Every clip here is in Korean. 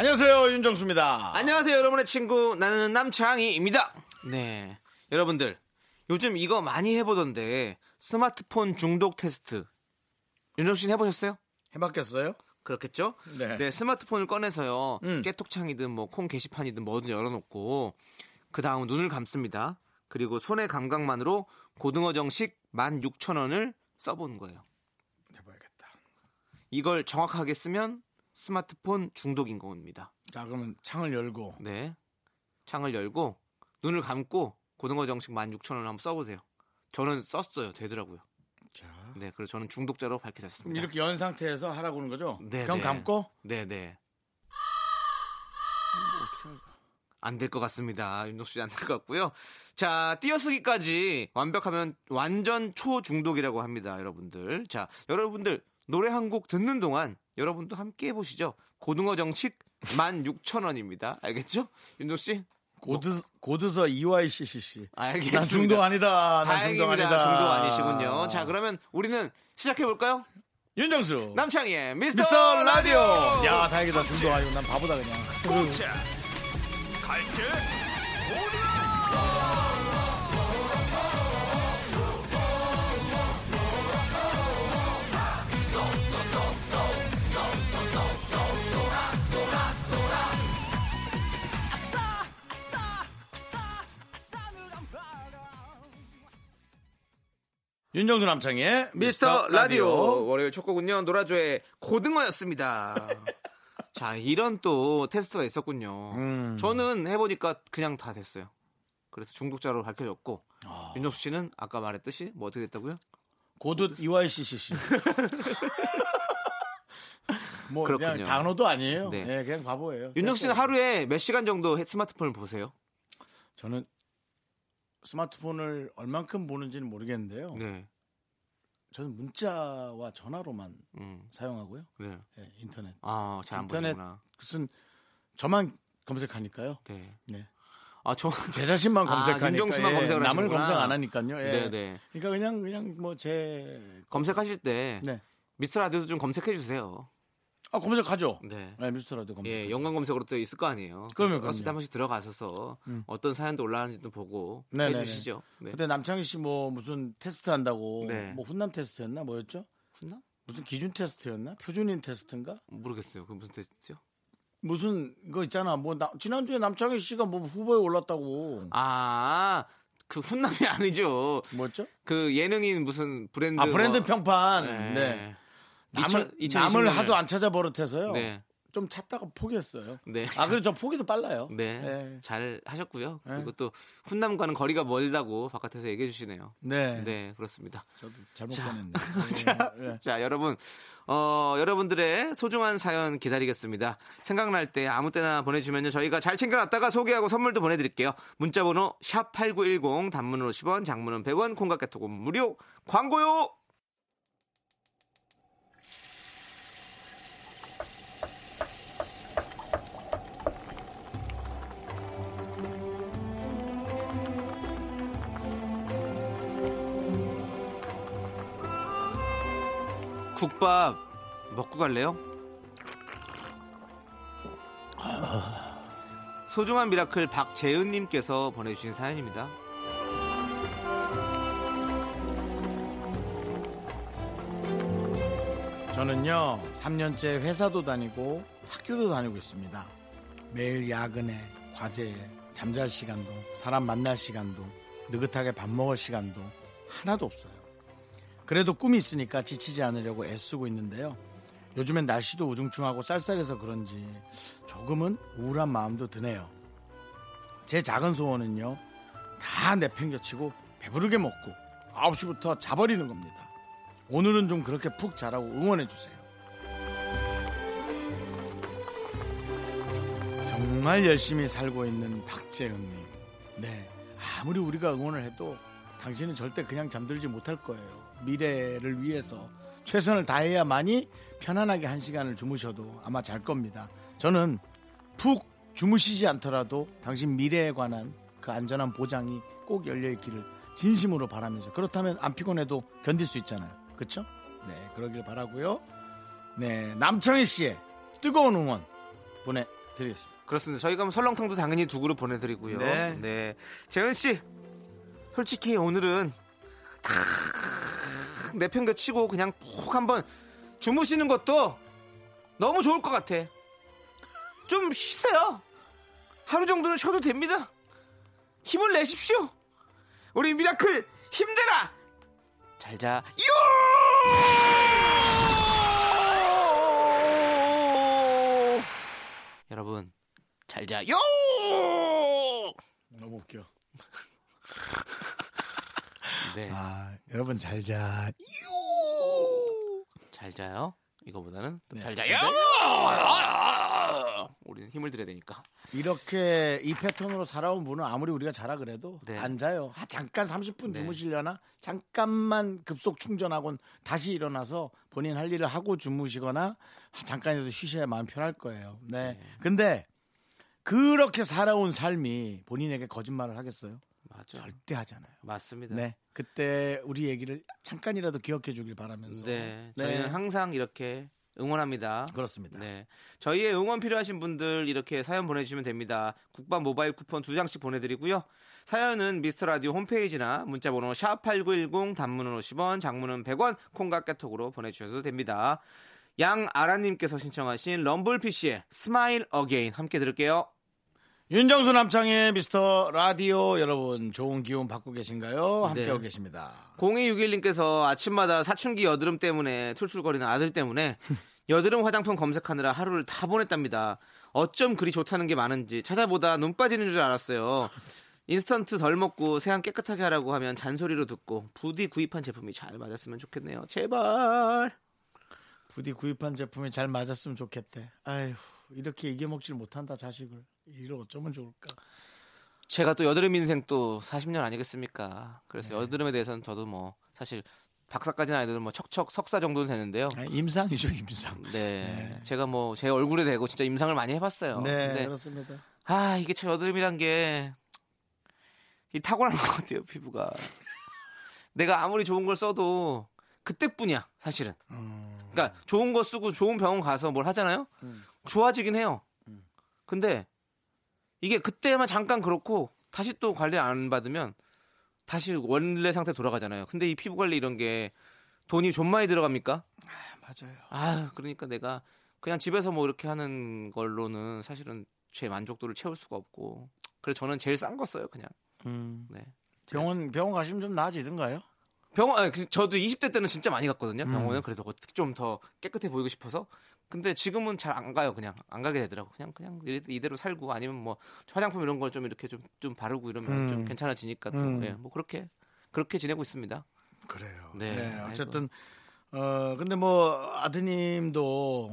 안녕하세요 윤정수입니다. 안녕하세요, 여러분의 친구. 나는 남창희입니다. 네. 여러분들, 요즘 이거 많이 해보던데, 스마트폰 중독 테스트. 윤정 씨는 해보셨어요? 해봤겠어요? 그렇겠죠? 네. 스마트폰을 꺼내서요, 음. 깨톡창이든 뭐 콩 게시판이든 뭐든 열어놓고, 그 다음 눈을 감습니다. 그리고 손의 감각만으로 고등어 정식 16,000원을 써보는 거예요. 해봐야겠다. 이걸 정확하게 쓰면 스마트폰 중독인 겁니다. 자 그러면 창을 열고 네. 창을 열고 눈을 감고 고등어 정식 16,000원 한번 써보세요. 저는 썼어요. 되더라고요. 자 네. 그래서 저는 중독자로 밝혀졌습니다. 이렇게 연 상태에서 하라고 하는 거죠? 네, 그냥 네. 감고 네네. 안될 것 같습니다. 윤덕 씨안 될 것 같고요. 자, 띄어쓰기까지 완벽하면 완전 초중독이라고 합니다, 여러분들. 자, 여러분들 노래 한 곡 듣는 동안 여러분도 함께 해보시죠. 고등어 정식 16,000원입니다. 알겠죠? 윤덕 씨? 고드 고드서 EYCCC. 알겠습니다. 난 중독 아니다. 난 중독. 아니다. 중독 아니시군요. 자, 그러면 우리는 시작해 볼까요? 윤정수 남창희의 미스터, 미스터 라디오. 라디오. 야 다행이다 중독 아니고 난 바보다 그냥. 꽂자 갈치 윤정수 남창의 미스터 라디오 월요일 첫 곡은요 노라조의 고등어였습니다. 자 이런 또 테스트가 있었군요. 음. 저는 해보니까 그냥 다 됐어요. 그래서 중독자로 밝혀졌고 아. 윤정수 씨는 아까 말했듯이 뭐 어떻게 됐다고요? 고드 EYCCC. 뭐 그냥 그렇군요. 단어도 아니에요. 네. 네. 그냥 바보예요. 윤정수 씨는. 하루에 몇 시간 정도 스마트폰을 보세요? 저는 스마트폰을 얼만큼 보는지는 모르겠는데요. 네, 저는 문자와 전화로만 음, 사용하고요. 네. 네, 인터넷. 아 잘 안 인터넷 보시구나. 무슨 저만 검색하니까요. 네. 네. 아 저. 제 자신만 아, 검색하니까 윤정수만 예, 검색을 남을. 검색 안 하니까요. 예. 네 네. 그러니까 그냥 그냥 뭐 제 검색하실 때 네. 미스터 라디오도 좀 검색해 주세요. 아, 검색하죠. 네. 네, 미스터라도 검색. 예, 연관 검색으로 또 있을 거 아니에요. 때 그럼요. 한 번씩 들어가셔서 음. 어떤 사연도 올라가는지도 보고 네네네. 해주시죠. 네. 그때 남창희 씨 뭐 무슨 테스트 한다고 네. 뭐 훈남 테스트였나 뭐였죠? 했나? 무슨 기준 테스트였나? 표준인 테스트인가? 모르겠어요. 그 무슨 테스트요? 무슨 거 있잖아. 뭐 나- 지난주에 남창희 씨가 뭐 후보에 올랐다고. 아, 그 훈남이 아니죠. 뭐였죠? 그 예능인 무슨 브랜드. 아 브랜드 뭐- 평판. 네. 네. 남을 2000 남을 2020 하도 안 찾아 버릇해서요. 네. 좀 찾다가 포기했어요. 네. 아 그래 저 포기도 빨라요. 네. 네. 잘 하셨고요. 네. 그리고 또 훈남과는 거리가 멀다고 바깥에서 얘기해 주시네요. 네. 네, 그렇습니다. 저도 잘못 자. 보냈네. 자, 네. 자, 여러분, 어, 여러분들의 소중한 사연 기다리겠습니다. 생각날 때 아무 때나 보내주면요. 저희가 잘 챙겨놨다가 소개하고 선물도 보내드릴게요. 문자번호 샵8910, 단문은 50원, 장문은 100원, 콩깍개톡은 무료, 광고요! 국밥 먹고 갈래요? 소중한 미라클 박재은님께서 보내주신 사연입니다. 저는요 3년째 회사도 다니고 학교도 다니고 있습니다. 매일 야근에 과제에 잠잘 시간도 사람 만날 시간도 느긋하게 밥 먹을 시간도 하나도 없어요. 그래도 꿈이 있으니까 지치지 않으려고 애쓰고 있는데요. 요즘엔 날씨도 우중충하고 쌀쌀해서 그런지 조금은 우울한 마음도 드네요. 제 작은 소원은요. 다 내팽겨치고 배부르게 먹고 9시부터 자버리는 겁니다. 오늘은 좀 그렇게 푹 자라고 응원해 주세요. 정말 열심히 살고 있는 박재은님. 네. 아무리 우리가 응원을 해도 당신은 절대 그냥 잠들지 못할 거예요. 미래를 위해서 최선을 다해야만이 편안하게 한 시간을 주무셔도 아마 잘 겁니다. 저는 푹 주무시지 않더라도 당신 미래에 관한 그 안전한 보장이 꼭 열려 있기를 진심으로 바라면서 그렇다면 안 피곤해도 견딜 수 있잖아요. 그렇죠? 네, 그러길 바라고요. 네, 남창희 씨의 뜨거운 응원 보내드리겠습니다. 그렇습니다. 저희가 뭐 설렁탕도 당연히 두 그릇 보내드리고요. 네. 네. 재현 씨, 솔직히 오늘은 다 내팽겨치고 그냥 푹 한번 주무시는 것도 너무 좋을 것 같아. 좀 쉬세요. 하루 정도는 쉬어도 됩니다. 힘을 내십시오. 우리 미라클 힘내라. 잘 자. 요! 여러분 잘 자 요. 너무 웃겨. 네. 아, 여러분 잘 자. 잘 자요. 이거보다는 네. 잘 자요. 우리는 힘을 들여야 되니까. 이렇게 이 패턴으로 살아온 분은 아무리 우리가 자라 그래도 네. 안 자요. 아, 잠깐 30분 네. 주무시려나? 잠깐만 급속 충전하곤 다시 일어나서 본인 할 일을 하고 주무시거나 잠깐이라도 쉬셔야 마음 편할 거예요. 네. 근데 그렇게 살아온 삶이 본인에게 거짓말을 하겠어요? 맞죠. 절대 하잖아요. 맞습니다. 네. 그때 우리 얘기를 잠깐이라도 기억해 주길 바라면서. 네. 네. 저희는 항상 이렇게 응원합니다. 그렇습니다. 네. 저희의 응원 필요하신 분들 이렇게 사연 보내주시면 됩니다. 국밥 모바일 쿠폰 두 장씩 보내드리고요. 사연은 미스터 라디오 홈페이지나 문자번호 샵8910 단문은 50원, 장문은 100원, 콩과 깨톡으로 보내주셔도 됩니다. 양아라님께서 신청하신 럼블피쉬의 Smile Again 함께 들을게요. 윤정수 남창의 미스터 라디오 여러분 좋은 기운 받고 계신가요? 함께하고 네. 계십니다. 0261님께서 아침마다 사춘기 여드름 때문에 툴툴거리는 아들 때문에 여드름 화장품 검색하느라 하루를 다 보냈답니다. 어쩜 그리 좋다는 게 많은지 찾아보다 눈 빠지는 줄 알았어요. 인스턴트 덜 먹고 세안 깨끗하게 하라고 하면 잔소리로 듣고 부디 구입한 제품이 잘 맞았으면 좋겠네요. 제발. 부디 구입한 제품이 잘 맞았으면 좋겠대. 아휴 이렇게 이겨먹질 못한다 자식을. 이를 어쩌면 좋을까. 제가 또 여드름 인생 또 40년 아니겠습니까? 그래서 여드름에 대해서는 저도 뭐 사실 박사까지는 아니더라도 뭐 척척 석사 정도는 되는데요. 아니, 임상이죠 임상. 네. 제가 뭐 제 얼굴에 대고 진짜 임상을 많이 해봤어요. 네, 근데 그렇습니다. 아 이게 참 여드름이란 게이 타고난 것 같아요 피부가. 내가 아무리 좋은 걸 써도 그때뿐이야 사실은. 음, 그러니까 좋은 거 쓰고 좋은 병원 가서 뭘 하잖아요. 음. 좋아지긴 해요. 근데 이게 그때만 잠깐 그렇고 다시 또 관리 안 받으면 다시 원래 상태 돌아가잖아요. 근데 이 피부 관리 이런 게 돈이 좀 많이 들어갑니까? 맞아요. 아, 그러니까 내가 그냥 집에서 뭐 이렇게 하는 걸로는 사실은 제 만족도를 채울 수가 없고. 그래서 저는 제일 싼 거 써요, 그냥. 음, 네. 병원 병원 가시면 좀 나아지던가요? 병원, 아니, 그 저도 20대 때는 진짜 많이 갔거든요. 음. 병원은 그래도 좀더 깨끗해 보이고 싶어서. 근데 지금은 잘 안 가요, 그냥. 안 가게 되더라고. 그냥, 그냥 이대로 살고 아니면 뭐 화장품 이런 걸 좀 이렇게 좀, 좀 바르고 이러면 음. 좀 괜찮아지니까 또, 음. 예, 뭐 그렇게, 그렇게 지내고 있습니다. 그래요. 네, 네, 아이고. 어쨌든 어 근데 뭐 아드님도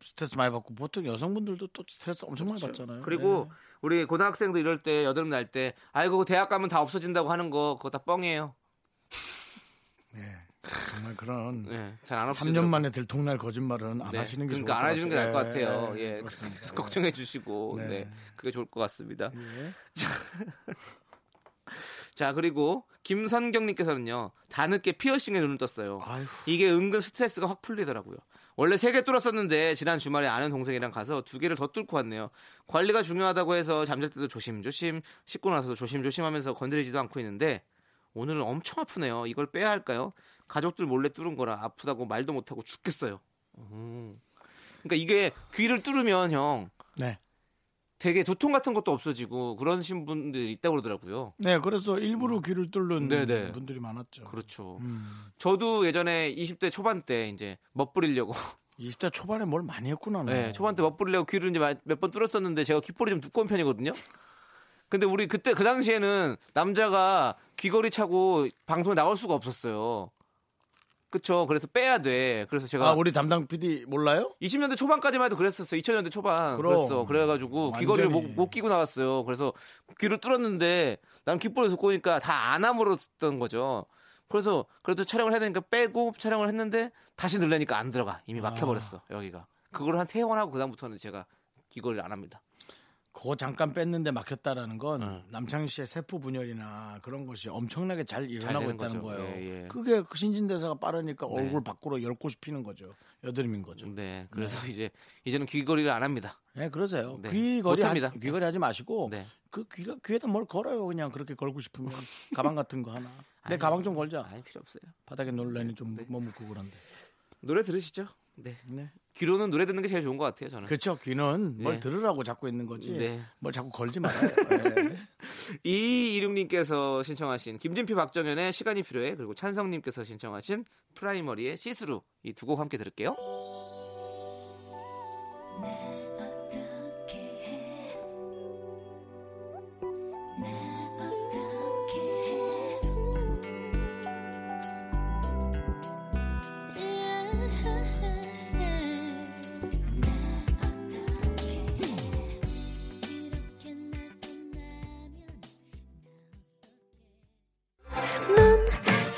스트레스 많이 받고 보통 여성분들도 또 스트레스 엄청 많이 받잖아요. 그렇죠. 그리고 네. 우리 고등학생도 이럴 때 여드름 날 때 아이고 대학 가면 다 없어진다고 하는 거 그거 다 뻥이에요. 네. 정말 그런 네, 잘안 3년 만에 들통날 거짓말은 안 네, 하시는 게 그러니까 좋을 안것 해주는 게 나을 것 같아요. 네, 예. 그래서 걱정해 주시고 네. 네. 그게 좋을 것 같습니다. 예. 자 그리고 김선경님께서는요 다 늦게 피어싱에 눈을 떴어요. 아휴. 이게 은근 스트레스가 확 풀리더라고요. 원래 세 개 뚫었었는데 지난 주말에 아는 동생이랑 가서 두 개를 더 뚫고 왔네요. 관리가 중요하다고 해서 잠잘 때도 조심조심, 씻고 나서도 조심조심하면서 건드리지도 않고 있는데 오늘은 엄청 아프네요. 이걸 빼야 할까요? 가족들 몰래 뚫은 거라 아프다고 말도 못하고 죽겠어요. 음. 그러니까 이게 귀를 뚫으면 형 네. 되게 두통 같은 것도 없어지고 그러신 분들이 있다고 그러더라고요. 네, 그래서 일부러 귀를 뚫는 음. 네네. 분들이 많았죠. 그렇죠. 음. 저도 예전에 20대 초반 때 이제 멋부리려고 20대 초반에 뭘 많이 했구나. 너. 네, 초반 때 멋부리려고 귀를 이제 몇 번 뚫었었는데 제가 귓볼이 좀 두꺼운 편이거든요. 근데 우리 그때 그 당시에는 남자가 귀걸이 차고 방송에 나올 수가 없었어요. 그쵸. 그래서 빼야 돼. 그래서 제가 아, 우리 담당 PD 몰라요? 20년대 초반까지만 해도 그랬었어요. 2000년대 초반. 그럼. 그랬어. 그래가지고 귀걸이를 못, 완전히. 못 끼고 나갔어요. 그래서 귀를 뚫었는데 난 귓볼을 듣고 오니까 다 안암으로 듣던 거죠. 그래서 그래도 촬영을 해야 되니까 빼고 촬영을 했는데 다시 늘려니까 안 들어가. 이미 막혀버렸어. 여기가. 그걸 한 세 번 하고 그다음부터는 제가 귀걸이를 안 합니다. 그거 잠깐 뺐는데 막혔다라는 건 응. 남창희 씨의 세포 분열이나 그런 것이 엄청나게 잘 일어나고 되는 있다는 거죠. 거예요. 예, 예. 그게 그 신진대사가 빠르니까 네. 얼굴 밖으로 열 곳이 피는 거죠. 여드름인 거죠. 네. 그래서 이제 이제는 귀걸이를 안 합니다. 네, 그러세요. 네. 귀걸이 못합니다. 하지, 귀걸이 하지 마시고 네. 그 귀가 귀에다 뭘 걸어요. 그냥 그렇게 걸고 싶으면 가방 같은 거 하나. 내 아니, 가방 좀 걸자. 아니 필요 없어요. 바닥에 놓을라니 좀 뭐 묻고 그런데. 노래 들으시죠? 네. 네. 귀로는 노래 듣는 게 제일 좋은 것 같아요. 저는. 그렇죠. 귀는 뭘 네. 들으라고 달고 있는 거지. 네. 뭘 자꾸 걸지 말아요. 네. 이이륙님께서 신청하신 김진표 박정현의 시간이 필요해 그리고 찬성님께서 신청하신 프라이머리의 See Through 이 두 곡 함께 들을게요.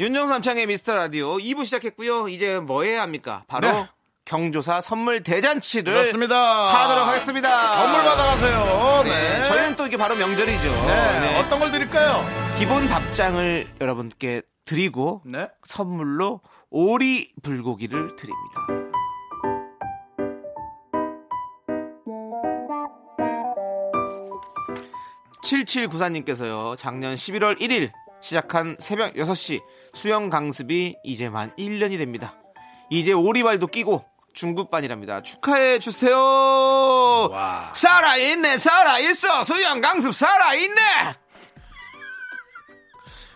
윤정수 남창희의 미스터 라디오 2부 시작했고요. 이제 뭐 해야 합니까? 바로 네. 경조사 선물 대잔치를 그렇습니다. 하도록 하겠습니다. 선물 받아가세요. 네. 네. 저희는 또 이게 바로 명절이죠. 네. 네. 어떤 걸 드릴까요? 기본 답장을 여러분께 드리고 네. 선물로 오리 불고기를 드립니다. (7794님께서요) 작년 (11월 1일) 시작한 새벽 (6시) 수영 강습이 이제 만 (1년이) 됩니다. 이제 오리발도 끼고 중급반이랍니다. 축하해 주세요. 살아있네 살아있어. 수영 강습 살아있네.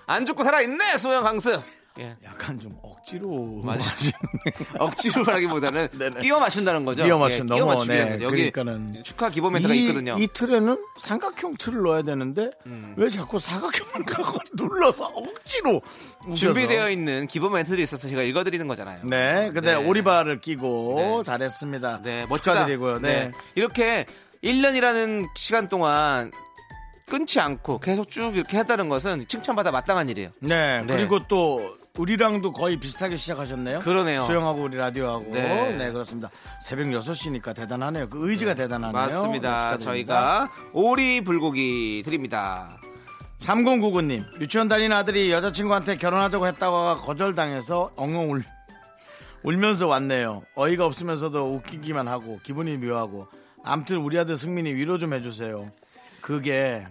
안 죽고 살아있네 수영 강습 예. 약간 좀 억지로 맞아. 억지로라기보다는. 끼워 맞춘다는 거죠. 끼워 맞춘 예, 끼워 너무, 맞추려는 네. 거죠. 여기 그러니까는 축하 기본 멘트가 이, 있거든요. 이 틀에는 삼각형 틀을 넣어야 되는데 왜 자꾸 사각형을 갖고 눌러서 억지로 우겨서. 준비되어 있는 기본 멘트들이 있어서 제가 읽어드리는 거잖아요. 네, 근데 네. 오리발을 끼고 네. 잘했습니다. 네, 멋지다. 축하드리고요. 네. 이렇게 1년이라는 시간 동안 끊지 않고 계속 쭉 이렇게 했다는 것은 칭찬받아 마땅한 일이에요. 네, 네. 그리고 또 우리랑도 거의 비슷하게 시작하셨네요. 그러네요. 수영하고 우리 라디오하고. 네. 네, 그렇습니다. 새벽 6시니까 대단하네요. 그 의지가 대단하네요. 맞습니다. 네. 저희가 오리 불고기 드립니다. 3099님, 유치원 다니는 아들이 여자친구한테 결혼하자고 했다가 거절당해서 엉엉 울, 울면서 왔네요. 어이가 없으면서도 웃기기만 하고 기분이 묘하고. 암튼 우리 아들 승민이 위로 좀 해주세요. 그게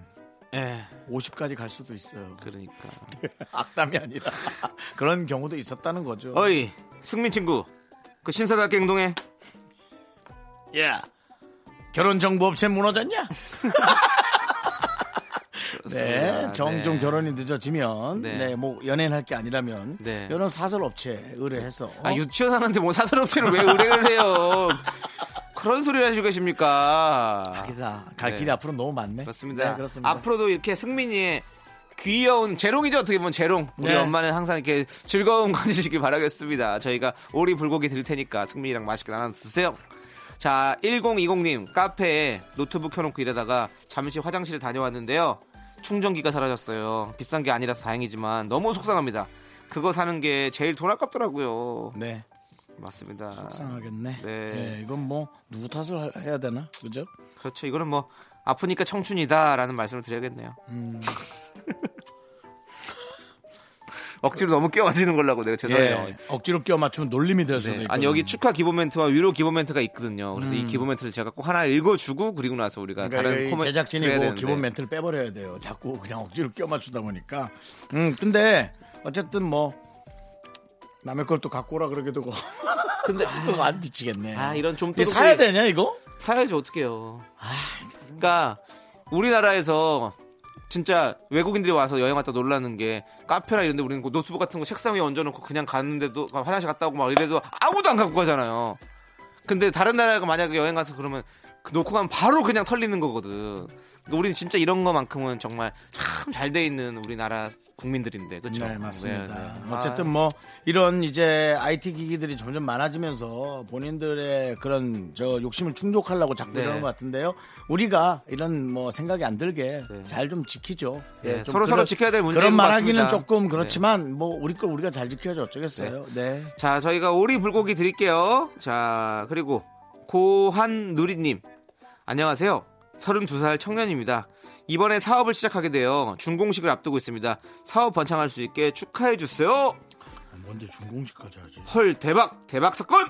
예, 50까지 갈 수도 있어요. 그러니까. 악담이 아니라 그런 경우도 있었다는 거죠. 어이, 승민 친구. 그 신사답게 행동해. 야, 결혼 정보 업체 무너졌냐? 네, 그렇습니다. 정좀 네. 결혼이 늦어지면, 네. 네, 뭐 연예인 할 게 아니라면 네. 이런 사설 업체 의뢰해서 아, 유치원생한테 뭐 사설 업체를 왜 의뢰를 해요? 그런 소리 하시고 계십니까? 기사 갈 네. 길이 앞으로 너무 많네. 그렇습니다. 네, 그렇습니다. 앞으로도 이렇게 승민이의 귀여운 재롱이죠 어떻게 보면 재롱 우리 네. 엄마는 항상 이렇게 즐거움 가지시길 바라겠습니다 저희가 오리 불고기 드릴 테니까 승민이랑 맛있게 나눠 드세요 자 1020님 카페에 노트북 켜놓고 일하다가 잠시 화장실에 다녀왔는데요 충전기가 사라졌어요 비싼 게 아니라서 다행이지만 너무 속상합니다 그거 사는 게 제일 돈 아깝더라고요 네, 맞습니다 속상하겠네. 네. 네, 이건 뭐 누구 탓을 하- 해야 되나, 그죠? 그렇죠 이거는 뭐 아프니까 청춘이다라는 말씀을 드려야겠네요 음. 억지로 너무 끼워맞는 걸라고 내가 죄송해요. 예, 억지로 끼워 맞추면 놀림이 될 수도 네. 있고. 아니 여기 축하 기본 멘트와 위로 기본 멘트가 있거든요. 그래서 이 기본 멘트를 제가 꼭 하나 읽어주고 그리고 나서 우리가 음. 그러니까 다른 이 코멘 제작진이 그 되는데. 기본 멘트를 빼버려야 돼요. 자꾸 그냥 억지로 끼워 맞추다 보니까. 음, 근데 어쨌든 뭐 남의 걸 또 갖고 오라 그러게 되고. 근데 또안 미치겠네. 아 이런 좀 이거 사야 되냐 이거? 사야지 어떡해요. 그러니까 우리나라에서 진짜 외국인들이 와서 여행 왔다 놀라는 게 카페나 이런 데 우리는 그 노트북 같은 거 책상 위에 얹어놓고 그냥 가는데도 화장실 갔다 오고 막 이래도 아무도 안 갖고 가잖아요. 근데 다른 나라가 만약에 여행 가서 그러면 그 놓고 가면 바로 그냥 털리는 거거든. 그러니까 우리는 진짜 이런 거만큼은 정말 참 잘 돼 있는 우리나라 국민들인데 그렇죠? 네, 맞습니다. 네, 네. 어쨌든 뭐 이런 이제 IT 기기들이 점점 많아지면서 본인들의 그런 저 욕심을 충족하려고 자꾸 네. 이러는 것 같은데요. 우리가 이런 뭐 생각이 안 들게 네. 잘좀 지키죠. 예, 네, 좀 서로 서로 지켜야 될 문제인 그런 것 말하기는. 조금 그렇지만 뭐 우리 걸 우리가 잘 지켜야지 어쩌겠어요. 네. 자, 저희가 오리 불고기 드릴게요. 자, 그리고 고한 누리님. 안녕하세요. 32살 청년입니다. 이번에 사업을 시작하게 되어 준공식을 앞두고 있습니다. 사업 번창할 수 있게 축하해 주세요. 뭔데 준공식까지 하지? 헐 대박 대박 사건.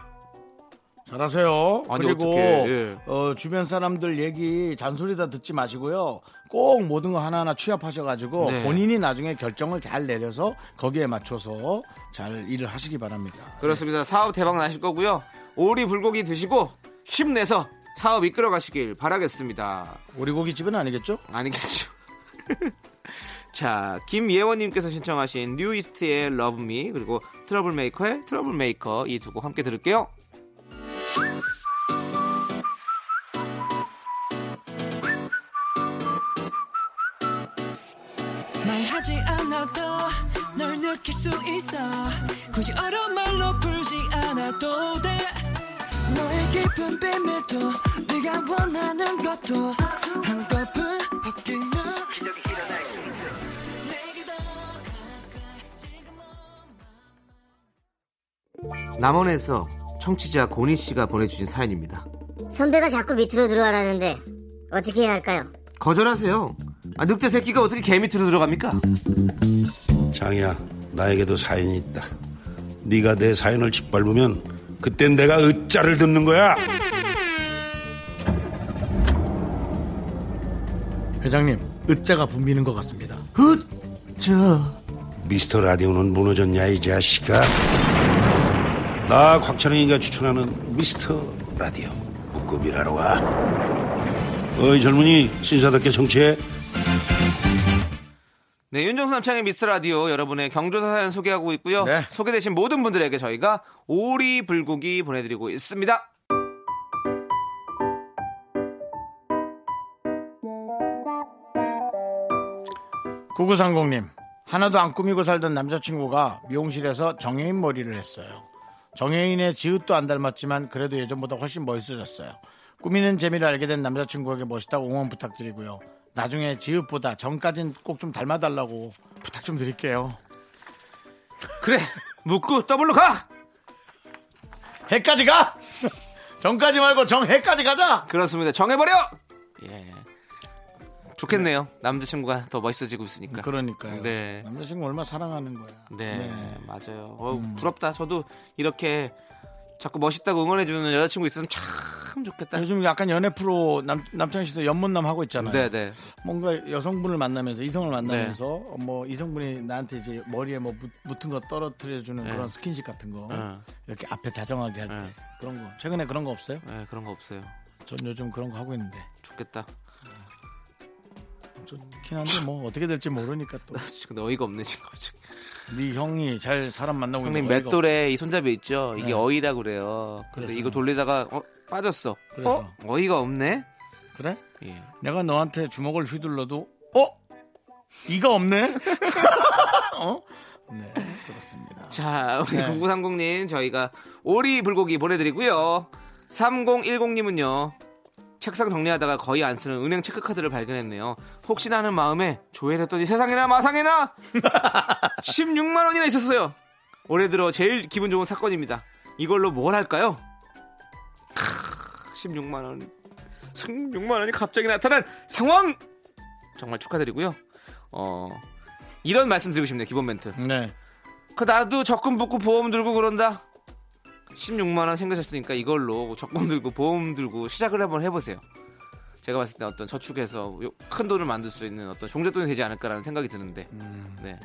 잘하세요. 아니, 그리고 예. 어, 주변 사람들 얘기 잔소리 다 듣지 마시고요. 꼭 모든 거 하나하나 취합하셔가지고 네. 본인이 나중에 결정을 잘 내려서 거기에 맞춰서 잘 일을 하시기 바랍니다. 그렇습니다. 사업 대박 나실 거고요. 오리 불고기 드시고 힘내서 사업 이끌어 가시길 바라겠습니다. 오리고기 집은 아니겠죠? 아니겠죠. 자, 김예원님께서 신청하신 뉴이스트의 Love Me 그리고 트러블 메이커의 Trouble Maker 이 두 곡 함께 들을게요. 말하지 않아도 널 느낄 수 있어 굳이 어려운 말로 풀지 않아도 돼 너의 깊은 비밀도 네가 원하는 것도 한꺼풀 벗기면 남원에서 청취자 고니 씨가 보내주신 사연입니다. 선배가 자꾸 밑으로 들어가라는데 어떻게 해야 할까요? 거절하세요. 아, 늑대 새끼가 어떻게 개 밑으로 들어갑니까? 장이야, 나에게도 사연이 있다. 네가 내 사연을 짓밟으면 그땐 내가 으짜를 듣는 거야. 회장님, 으자가 붐비는 것 같습니다. 미스터 라디오는 무너졌냐 이 자식아. 나 곽철영이가 추천하는 미스터 라디오 묶음이라러 와. 어이 젊은이 신사답게 정치해. 네, 윤정수 남창의 미스터 라디오 여러분의 경조사 사연 소개하고 있고요. 네. 소개되신 모든 분들에게 저희가 오리 불고기 보내드리고 있습니다. 구구상공님 하나도 안 꾸미고 살던 남자친구가 미용실에서 정혜인 머리를 했어요. 정혜인의 지읒도 안 닮았지만 그래도 예전보다 훨씬 멋있어졌어요. 꾸미는 재미를 알게 된 남자친구에게 멋있다고 응원 부탁드리고요. 나중에 지읒보다 정까진 꼭 좀 닮아달라고 부탁 좀 드릴게요. 그래, 묻고 더블로 가! 해까지 가! 정까지 말고 정해까지 가자! 그렇습니다. 정해버려! 예. 좋겠네요. 남자친구가 더 멋있어지고 있으니까. 그러니까요. 네. 남자친구 얼마나 사랑하는 거야. 네, 맞아요. 어, 부럽다. 저도 이렇게 자꾸 멋있다고 응원해주는 여자친구 있으면 참 좋겠다. 요즘 약간 연애 프로 남, 남창희 씨도 연문남 하고 있잖아요. 네, 네. 뭔가 여성분을 만나면서 이성을 만나면서 뭐 이성분이 나한테 이제 머리에 뭐 묻- 묻은 거 떨어뜨려 주는 네. 그런 스킨십 같은 거 어. 이렇게 앞에 다정하게 할때 네. 그런 거 최근에 그런 거 없어요? 네, 그런 거 없어요. 전 요즘 그런 거 하고 있는데 좋겠다. 좋긴 한데 뭐 어떻게 될지 모르니까 또네 근데 어이가 없네, 지금. 갑자기. 형이 잘 사람 만나고 형님 있는 맷돌에 이 손잡이 있죠? 이게 네. 어이라 그래요. 그래서 그래서. 이거 돌리다가 어, 빠졌어. 그래서. 어? 어이가 없네? 그래? 예. 내가 너한테 주먹을 휘둘러도 어? 이가 없네? 어? 네 그렇습니다. 자, 우리 네. 0930님, 저희가 오리 불고기 보내드리고요. 3010님은요, 책상 정리하다가 거의 안 쓰는 은행 체크카드를 발견했네요. 혹시나 하는 마음에 조회했더니 세상에나 마상에나 16만 원이나 있었어요. 올해 들어 제일 기분 좋은 사건입니다. 이걸로 뭘 할까요? 16만 원. 16만 원이 갑자기 나타난 상황! 정말 축하드리고요. 어, 이런 말씀 드리고 싶네요, 기본 멘트. 네. 그 나도 적금 붙고 보험 들고 그런다. 16만 원 생기셨으니까 이걸로 적금 들고 보험 들고 시작을 한번 해보세요. 제가 봤을 때 어떤 저축해서 요- 큰 돈을 만들 수 있는 어떤 종잣돈이 되지 않을까라는 생각이 드는데, 네.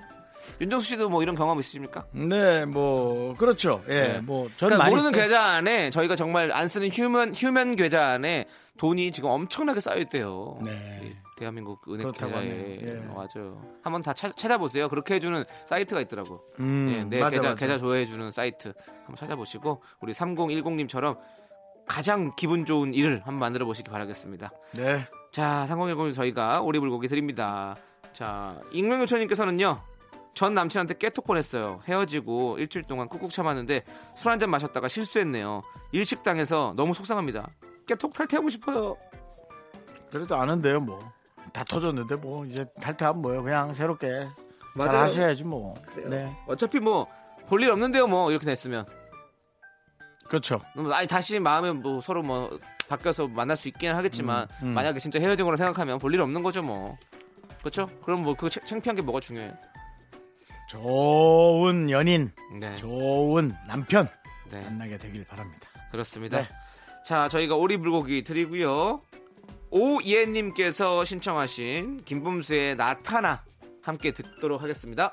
윤정수 씨도 뭐 이런 경험 있으십니까? 네, 뭐 그렇죠. 예, 네. 뭐전 그러니까 많이 모르는 써요. 계좌 안에 저희가 정말 안 쓰는 휴면 휴면 계좌 안에 돈이 지금 엄청나게 쌓여 있대요. 네. 이 대한민국 은행 그렇다고 계좌에. 예. 어, 맞아요. 한번 다 찾, 찾아보세요. 그렇게 해주는 사이트가 있더라고. 음, 예, 내 맞아, 계좌 맞아. 계좌 조회해주는 사이트 한번 찾아보시고 우리 3010님처럼 가장 기분 좋은 일을 한번 만들어 보시기 바라겠습니다. 네. 자, 3010님 저희가 오리 불고기 드립니다. 자, 익명요천님께서는요. 전 남친한테 깨톡 보냈어요. 헤어지고 일주일 동안 꾹꾹 참았는데 술 한 잔 마셨다가 실수했네요. 일식당해서 너무 속상합니다. 깨톡 탈퇴하고 싶어요. 그래도 아는데요, 뭐. 다 터졌는데 뭐 이제 탈퇴하면 뭐요? 그냥 새롭게 잘 맞아요. 하셔야지 뭐. 네. 어차피 뭐 볼 일 없는데요, 뭐 이렇게 됐으면. 그렇죠. 음, 아니 다시 마음에 뭐 서로 뭐 바뀌어서 만날 수 있기는 하겠지만 음, 음. 만약에 진짜 헤어진 거로 생각하면 볼 일 없는 거죠, 뭐. 그렇죠? 그럼 뭐 그 창피한 게 뭐가 중요해요? 좋은 연인, 네. 좋은 남편 네. 만나게 되길 바랍니다. 그렇습니다. 네. 자, 저희가 오리 불고기 드리고요. 오예님께서 신청하신 김범수의 나타나 함께 듣도록 하겠습니다.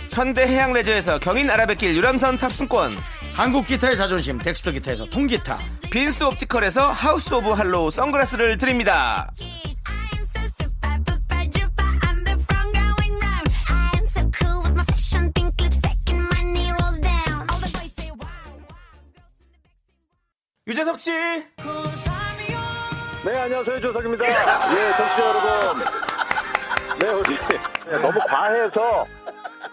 현대 해양 레저에서 경인 아라뱃길 유람선 탑승권 한국 기타의 자존심 덱스터 기타에서 통기타, 빈스 옵티컬에서 하우스 오브 할로우 선글라스를 드립니다. 유재석 씨 네, 안녕하세요. 조석입니다. 예, 청취자 여러분. 네, 우리 네, 너무 과해서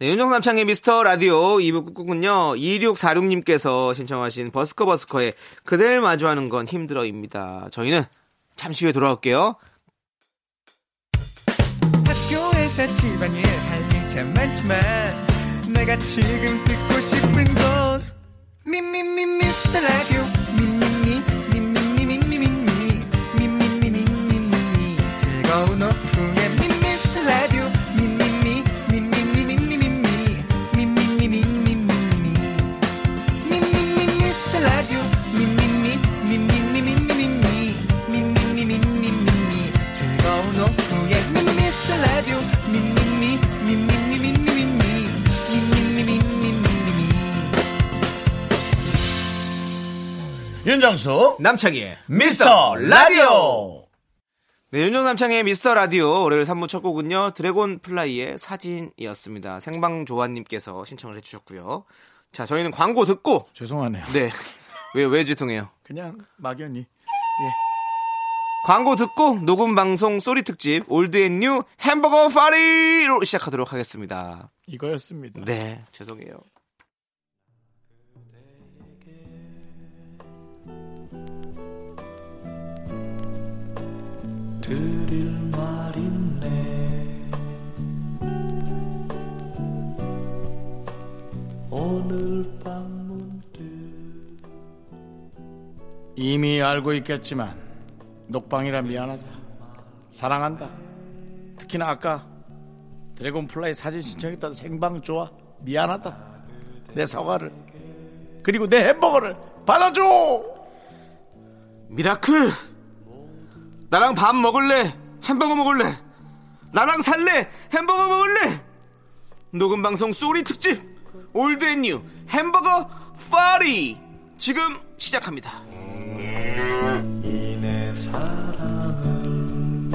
네, 윤정 남창의 미스터 라디오 2부 끝곡은요, 2646님께서 신청하신 버스커 버스커의 그댈 마주하는 건 힘들어입니다. 저희는 잠시 후에 돌아올게요. 학교에서 집안일 할일참 많지만 내가 지금 듣고 싶은 건 미미미 미스터 라디오 윤정수 남창희의 미스터 라디오. 네, 윤정수 남창희의 미스터 라디오 월요일 3부 첫 곡은요, 드래곤 플라이의 사진이었습니다. 생방 조아님께서 신청을 해주셨고요. 자, 저희는 광고 듣고, 죄송하네요. 네. 왜, 왜 죄송해요? 그냥 막연히 광고 듣고 녹음 방송 sorry 특집 old and new 햄버거 파티로 시작하도록 하겠습니다. 이거였습니다. 네, 죄송해요. 드릴 말 있네 오늘 밤 문득 이미 알고 있겠지만 녹방이라 미안하다. 사랑한다. 특히나 아까 드래곤 플라이 사진 신청했던 생방 좋아. 미안하다. 내 사과를 그리고 내 햄버거를 받아줘. 미라클 나랑 밥 먹을래? 햄버거 먹을래? 나랑 살래? 햄버거 먹을래? 녹음 방송 sorry 특집 old and new 햄버거 파티. 지금 시작합니다. 이내 사랑을